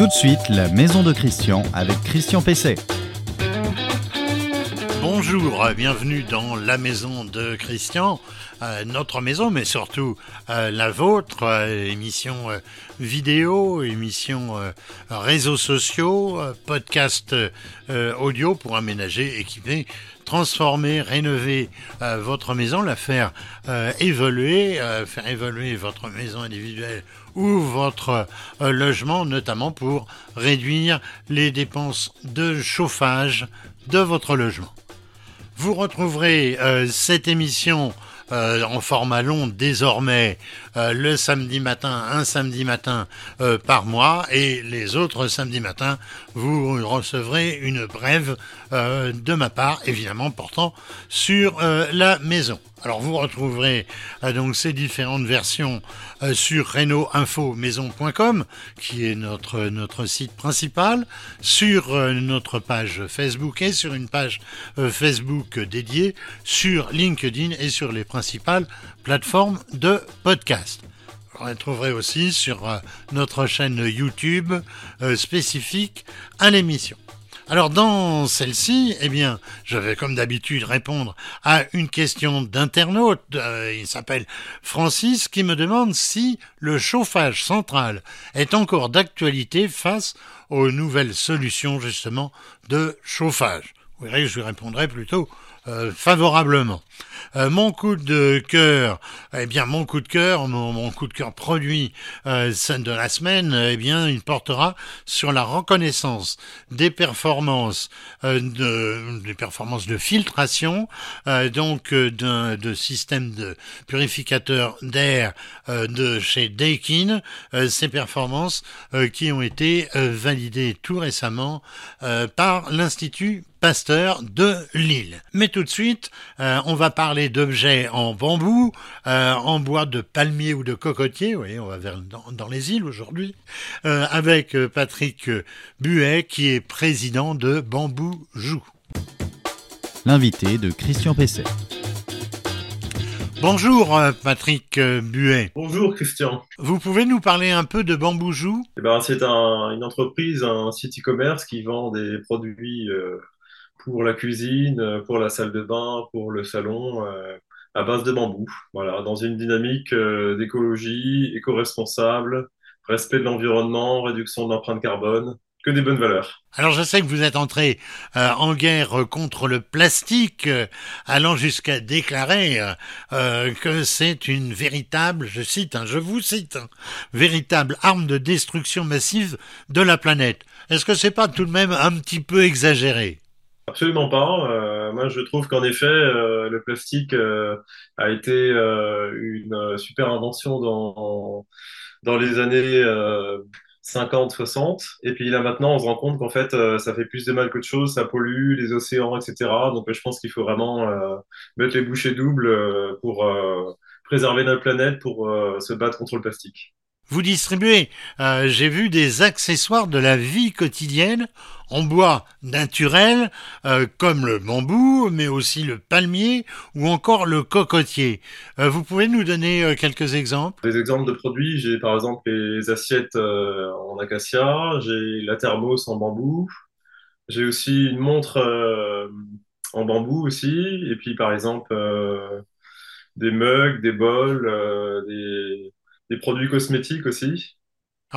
Tout de suite, la maison de Christian avec Christian Pesset. Bonjour, bienvenue dans la maison de Christian, euh, notre maison, mais surtout euh, la vôtre, euh, émission vidéo, émission réseaux sociaux, podcast audio pour aménager, équiper, transformer, rénover votre maison, la faire évoluer, faire évoluer votre maison individuelle ou votre logement, notamment pour réduire les dépenses de chauffage de votre logement. Vous retrouverez euh, cette émission euh, en format long désormais euh, le samedi matin, un samedi matin par mois, et les autres samedis matins, vous recevrez une brève de ma part, évidemment portant sur la maison. Alors vous retrouverez euh, donc ces différentes versions euh, sur reno-info-maison.com qui est notre notre site principal, sur euh, notre page Facebook et sur une page Facebook dédiée, sur LinkedIn et sur les principales plateformes de podcast. Vous retrouverez aussi sur notre chaîne YouTube spécifique à l'émission. Alors dans celle-ci, eh bien, je vais comme d'habitude répondre à une question d'internaute. Euh, il s'appelle Francis qui me demande si le chauffage central est encore d'actualité face aux nouvelles solutions justement de chauffage. Vous verrez, je lui répondrai plutôt euh, favorablement. Euh, mon coup de cœur, eh bien mon coup de cœur, mon, coup de cœur produit euh, de la semaine, eh bien il portera sur la reconnaissance des performances de, de filtration, donc d'un de système de purificateur d'air de chez Daikin, ces performances qui ont été validées tout récemment par l'Institut Pasteur de Lille. Mais tout de suite, euh, on va parler d'objets en bambou, euh, en bois de palmier ou de cocotier, oui, on va vers dans, les îles aujourd'hui, euh, avec Patrick Buet, qui est président de Bambou Joue. L'invité de Christian Pesset. Bonjour Patrick Buet. Bonjour Christian. Vous pouvez nous parler un peu de Bambou Joue eh ben, C'est une entreprise, un site e-commerce qui vend des produits pour la cuisine, euh, pour la salle de bain, pour le salon, euh, à base de bambou. Voilà, dans une dynamique euh, d'écologie, éco-responsable, respect de l'environnement, réduction de l'empreinte carbone, que des bonnes valeurs. Alors je sais que vous êtes entré en guerre contre le plastique, allant jusqu'à déclarer que c'est une véritable, je cite, hein, je vous cite, hein, véritable arme de destruction massive de la planète. Est-ce que c'est pas tout de même un petit peu exagéré? Absolument pas. Euh, moi, je trouve qu'en effet, euh, le plastique euh, a été une super invention dans, dans les années 50, 60. Et puis là, maintenant, on se rend compte qu'en fait, ça fait plus de mal que de choses, ça pollue les océans, etc. Donc, je pense qu'il faut vraiment mettre les bouchées doubles pour préserver notre planète, pour se battre contre le plastique. Vous distribuez, j'ai vu des accessoires de la vie quotidienne en bois naturel, euh, comme le bambou, mais aussi le palmier ou encore le cocotier. Euh, vous pouvez nous donner euh, quelques exemples? Des exemples de produits, j'ai par exemple les assiettes en acacia, j'ai la thermos en bambou, j'ai aussi une montre en bambou aussi, et puis par exemple des mugs, des bols, des, des produits cosmétiques aussi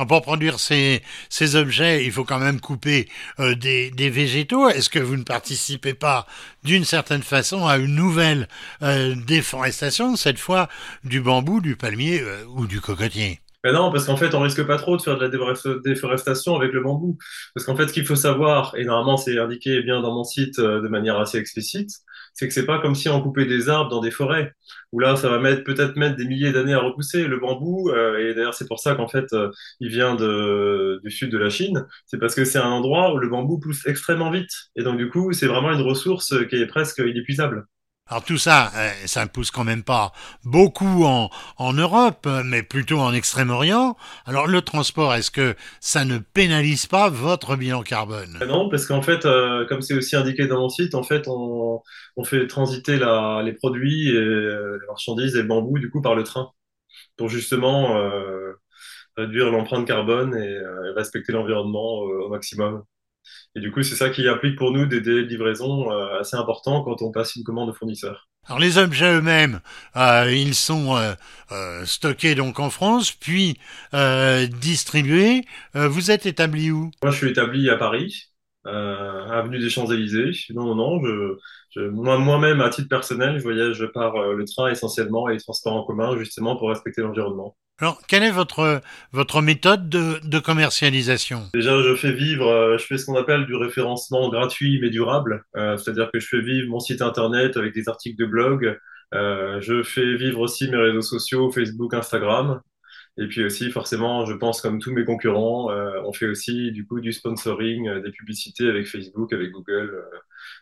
pour produire ces, ces objets, il faut quand même couper euh, des, des, végétaux. Est-ce que vous ne participez pas d'une certaine façon à une nouvelle euh, déforestation, cette fois du bambou, du palmier euh, ou du cocotier? Ben non, parce qu'en fait, on risque pas trop de faire de la déforestation avec le bambou. Parce qu'en fait, ce qu'il faut savoir, et normalement c'est indiqué bien dans mon site de manière assez explicite, c'est que c'est pas comme si on coupait des arbres dans des forêts où là ça va mettre peut-être mettre des milliers d'années à repousser le bambou euh, et d'ailleurs c'est pour ça qu'en fait euh, il vient de, du sud de la Chine c'est parce que c'est un endroit où le bambou pousse extrêmement vite et donc du coup c'est vraiment une ressource qui est presque inépuisable. Alors tout ça, euh, ça ne pousse quand même pas beaucoup en, Europe, mais plutôt en Extrême-Orient. Alors le transport, est-ce que ça ne pénalise pas votre bilan carbone? Euh, Non, parce qu'en fait, euh, comme c'est aussi indiqué dans mon site, en fait, on, fait transiter les produits, et, les marchandises et le bambou du coup par le train, pour justement réduire l'empreinte carbone et, respecter l'environnement au maximum. Et du coup, c'est ça qui implique pour nous des délais de livraison assez importants quand on passe une commande de fournisseur. Alors les objets eux-mêmes, euh, ils sont euh, euh, stockés donc en France, puis distribués. vous êtes établi où? Moi, je suis établi à Paris, avenue des Champs-Élysées. Non, non, non. Je, moi, moi-même, à titre personnel, je voyage par le train essentiellement et les transports en commun, justement pour respecter l'environnement. Alors, quelle est votre, votre méthode de, de commercialisation? Déjà, je fais vivre, euh, je fais ce qu'on appelle du référencement gratuit mais durable. Euh, c'est-à-dire que je fais vivre mon site internet avec des articles de blog. Euh, je fais vivre aussi mes réseaux sociaux, Facebook, Instagram. Et puis aussi, forcément, je pense comme tous mes concurrents, on fait aussi du coup du sponsoring, des publicités avec Facebook, avec Google,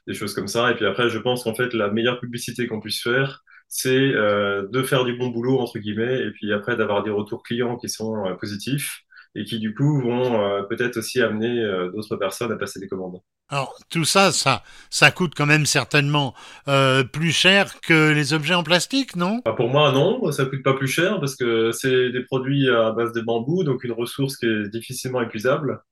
des choses comme ça. Et puis après, je pense qu'en fait, la meilleure publicité qu'on puisse faire, c'est euh, de faire du bon boulot entre guillemets et puis après d'avoir des retours clients qui sont euh, positifs et qui du coup vont euh, peut-être aussi amener d'autres personnes à passer des commandes. Alors tout ça, ça, ça coûte quand même certainement plus cher que les objets en plastique, non? Bah, Pour moi, non, ça coûte pas plus cher parce que c'est des produits à base de bambou, donc une ressource qui est difficilement épuisable.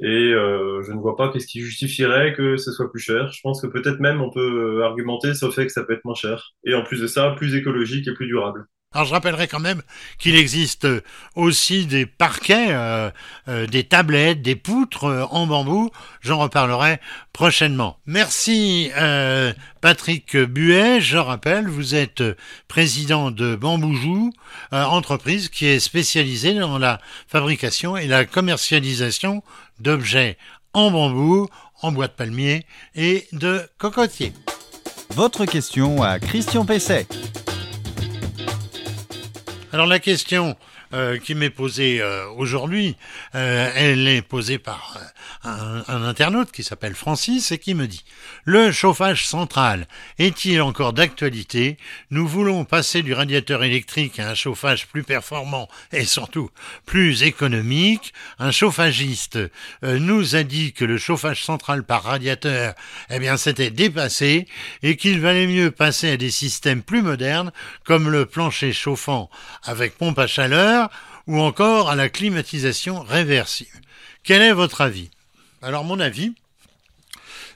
Et euh, je ne vois pas qu'est-ce qui justifierait que ce soit plus cher. Je pense que peut-être même on peut argumenter sur le fait que ça peut être moins cher. Et en plus de ça, plus écologique et plus durable. Alors je rappellerai quand même qu'il existe aussi des parquets, euh, euh, des tablettes, des poutres euh, en bambou. J'en reparlerai prochainement. Merci Patrick Buet. Je rappelle, vous êtes président de Bamboujou, entreprise qui est spécialisée dans la fabrication et la commercialisation d'objets en bambou, en bois de palmier et de cocotier. Votre question à Christian Pesset. Alors la question euh, qui m'est posée euh, aujourd'hui, euh, elle est posée par un, un, internaute qui s'appelle Francis et qui me dit Le chauffage central est-il encore d'actualité? Nous voulons passer du radiateur électrique à un chauffage plus performant et surtout plus économique. Un chauffagiste nous a dit que le chauffage central par radiateur, eh bien, c'était dépassé et qu'il valait mieux passer à des systèmes plus modernes comme le plancher chauffant avec pompe à chaleur ou encore à la climatisation réversible. Quel est votre avis? Alors mon avis,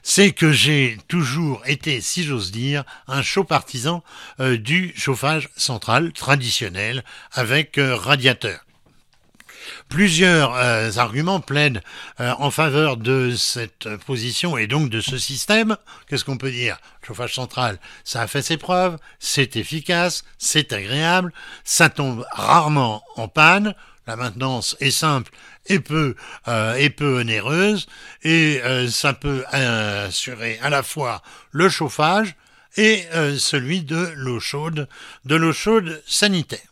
c'est que j'ai toujours été, si j'ose dire, un chaud partisan euh, du chauffage central traditionnel avec euh, radiateur. Plusieurs euh, arguments plaident euh, en faveur de cette position et donc de ce système. Qu'est-ce qu'on peut dire? Chauffage central, ça a fait ses preuves, c'est efficace, c'est agréable, ça tombe rarement en panne, la maintenance est simple et peu, euh, et peu onéreuse, et ça peut assurer à la fois le chauffage et celui de l'eau chaude, de l'eau chaude sanitaire.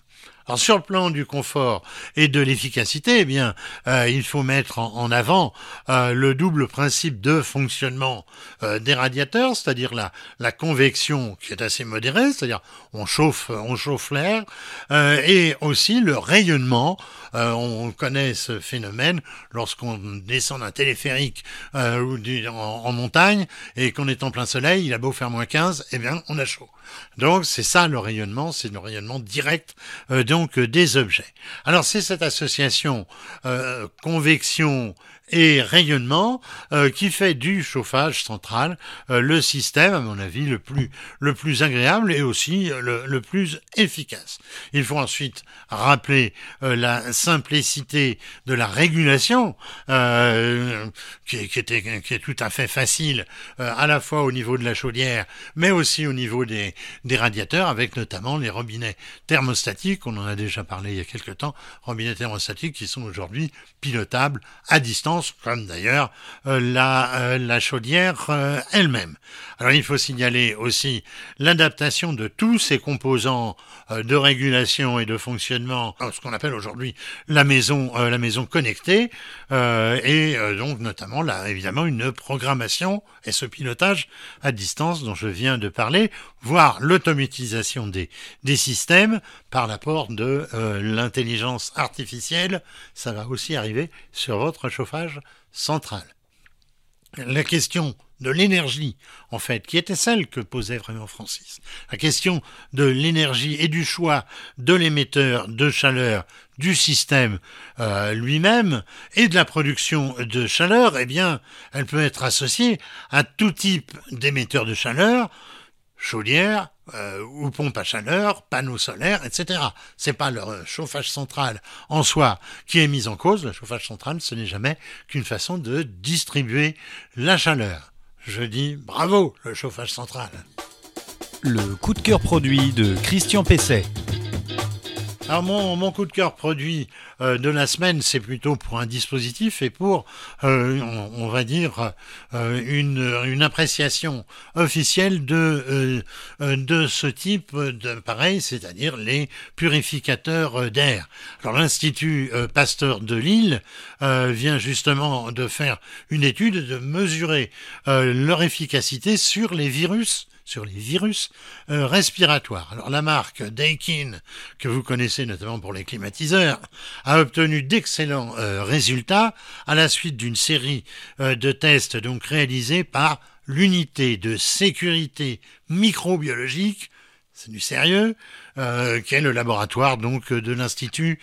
Sur le plan du confort et de l'efficacité, eh bien, euh, il faut mettre en, avant euh, le double principe de fonctionnement euh, des radiateurs, c'est-à-dire la, convection qui est assez modérée, c'est-à-dire on chauffe, on chauffe l'air, et aussi le rayonnement. on connaît ce phénomène lorsqu'on descend d'un téléphérique ou en, montagne et qu'on est en plein soleil, il a beau faire moins 15, eh bien, on a chaud. Donc c'est ça le rayonnement, c'est le rayonnement direct euh, des objets. Alors c'est cette association euh, convection et rayonnement euh, qui fait du chauffage central euh, le système, à mon avis, le plus, le plus agréable et aussi euh, le, le plus efficace. Il faut ensuite rappeler la simplicité de la régulation qui, qui, est tout à fait facile à la fois au niveau de la chaudière mais aussi au niveau des, des radiateurs avec notamment les robinets thermostatiques, on en a déjà parlé il y a quelque temps, robinets thermostatiques qui sont aujourd'hui pilotables à distance comme d'ailleurs euh, la, euh, la chaudière euh, elle-même. Alors il faut signaler aussi l'adaptation de tous ces composants de régulation et de fonctionnement, ce qu'on appelle aujourd'hui la maison, la maison connectée, et donc notamment là évidemment une programmation et ce pilotage à distance dont je viens de parler, voire l'automatisation des, des systèmes par l'apport de l'intelligence artificielle. Ça va aussi arriver sur votre chauffage centrale. La question de l'énergie, en fait, qui était celle que posait vraiment Francis. La question de l'énergie et du choix de l'émetteur de chaleur du système euh, lui-même et de la production de chaleur, eh bien, elle peut être associée à tout type d'émetteur de chaleur, chaudière euh, ou pompe à chaleur, panneaux solaires, etc. C'est pas le chauffage central en soi qui est mis en cause. Le chauffage central, ce n'est jamais qu'une façon de distribuer la chaleur. Je dis bravo le chauffage central. Le coup de cœur produit de Christian Pesset. Alors mon, coup de cœur produit euh, de la semaine, c'est plutôt pour un dispositif et pour, euh, on, va dire, euh, une, une, appréciation officielle de, de ce type d'appareil, c'est-à-dire les purificateurs d'air. Alors l'Institut Pasteur de Lille vient justement de faire une étude, de mesurer leur efficacité sur les virus sur les virus euh, respiratoires. Alors la marque Daikin, que vous connaissez notamment pour les climatiseurs, a obtenu d'excellents euh, résultats à la suite d'une série euh, de tests donc réalisés par l'unité de sécurité microbiologique c'est du sérieux, qui est le laboratoire donc de l'Institut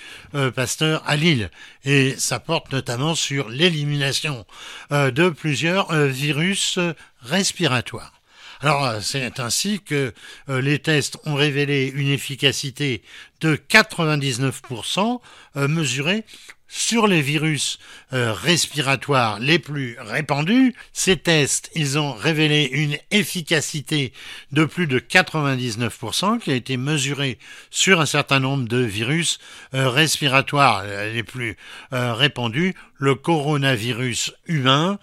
Pasteur à Lille. Et ça porte notamment sur l'élimination de plusieurs virus respiratoires. Alors, euh, c'est ainsi que euh, les tests ont révélé une efficacité de 99% euh, mesurée sur les virus respiratoires les plus répandus, ces tests, ils ont révélé une efficacité de plus de 99% qui a été mesurée sur un certain nombre de virus respiratoires les plus répandus, le coronavirus humain,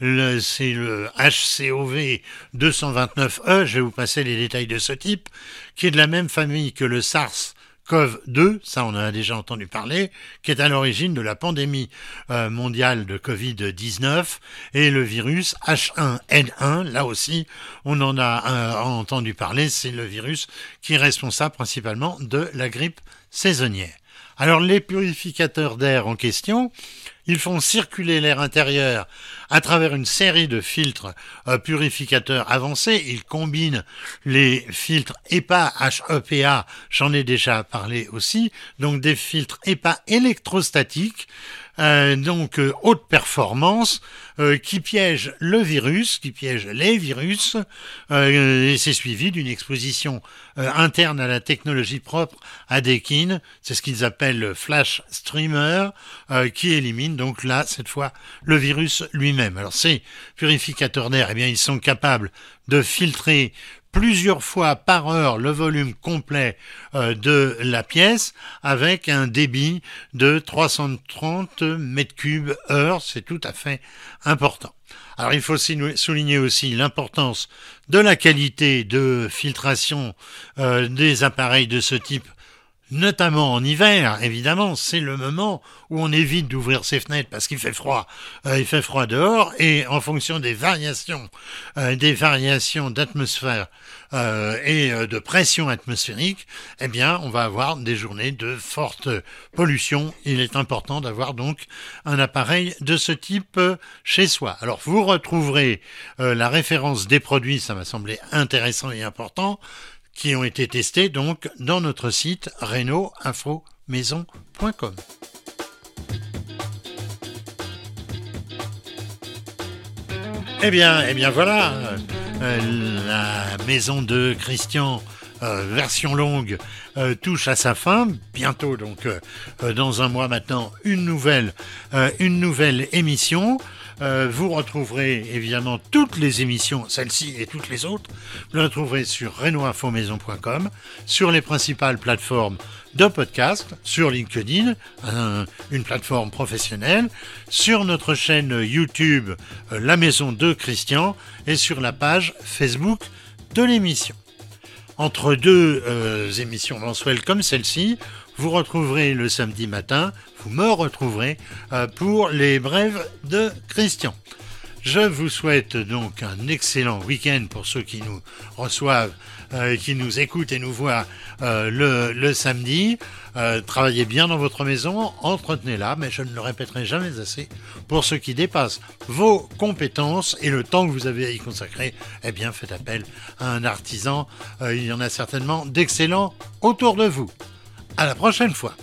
c'est le HCOV 229E, je vais vous passer les détails de ce type, qui est de la même famille que le SARS CoV-2, ça on en a déjà entendu parler, qui est à l'origine de la pandémie euh, mondiale de Covid-19, et le virus H1N1, là aussi on en a euh, entendu parler, c'est le virus qui est responsable principalement de la grippe saisonnière. Alors les purificateurs d'air en question, ils font circuler l'air intérieur à travers une série de filtres euh, purificateurs avancés. Ils combinent les filtres EPA, HEPA, j'en ai déjà parlé aussi, donc des filtres EPA électrostatiques euh, donc euh, haute performance, euh, qui piège le virus, qui piège les virus, et c'est suivi d'une exposition interne à la technologie propre à Dekin, c'est ce qu'ils appellent le flash streamer, qui élimine donc là, cette fois, le virus lui-même. Alors ces purificateurs d'air, eh bien, ils sont capables de filtrer plusieurs fois par heure le volume complet euh, de la pièce avec un débit de 330 mètres cubes heure. C'est tout à fait important. Alors il faut souligner aussi l'importance de la qualité de filtration euh, des appareils de ce type notamment en hiver, évidemment, c'est le moment où on évite d'ouvrir ses fenêtres parce qu'il fait froid, euh, il fait froid dehors, et en fonction des variations, euh, des variations d'atmosphère euh, et de pression atmosphérique, eh bien, on va avoir des journées de forte pollution. Il est important d'avoir donc un appareil de ce type chez soi. Alors, vous retrouverez la référence des produits, ça m'a semblé intéressant et important qui ont été testés donc dans notre site reno-info-maison.com. Eh bien, eh bien voilà, euh, la maison de Christian euh, version longue euh, touche à sa fin. Bientôt, donc, dans un mois maintenant, une nouvelle, une nouvelle émission. Euh, vous retrouverez évidemment toutes les émissions, celle-ci et toutes les autres. Vous les retrouverez sur renoinfomaison.com, sur les principales plateformes de podcast, sur LinkedIn, une plateforme professionnelle, sur notre chaîne YouTube euh, La Maison de Christian et sur la page Facebook de l'émission. Entre deux euh, émissions mensuelles comme celle-ci, vous retrouverez le samedi matin, vous me retrouverez euh, pour les brèves de Christian. Je vous souhaite donc un excellent week-end pour ceux qui nous reçoivent, euh, qui nous écoutent et nous voient euh, le, le, samedi. Euh, travaillez bien dans votre maison, entretenez-la, mais je ne le répéterai jamais assez. Pour ceux qui dépassent vos compétences et le temps que vous avez à y consacrer, eh bien faites appel à un artisan. il y en a certainement d'excellents autour de vous. À la prochaine fois.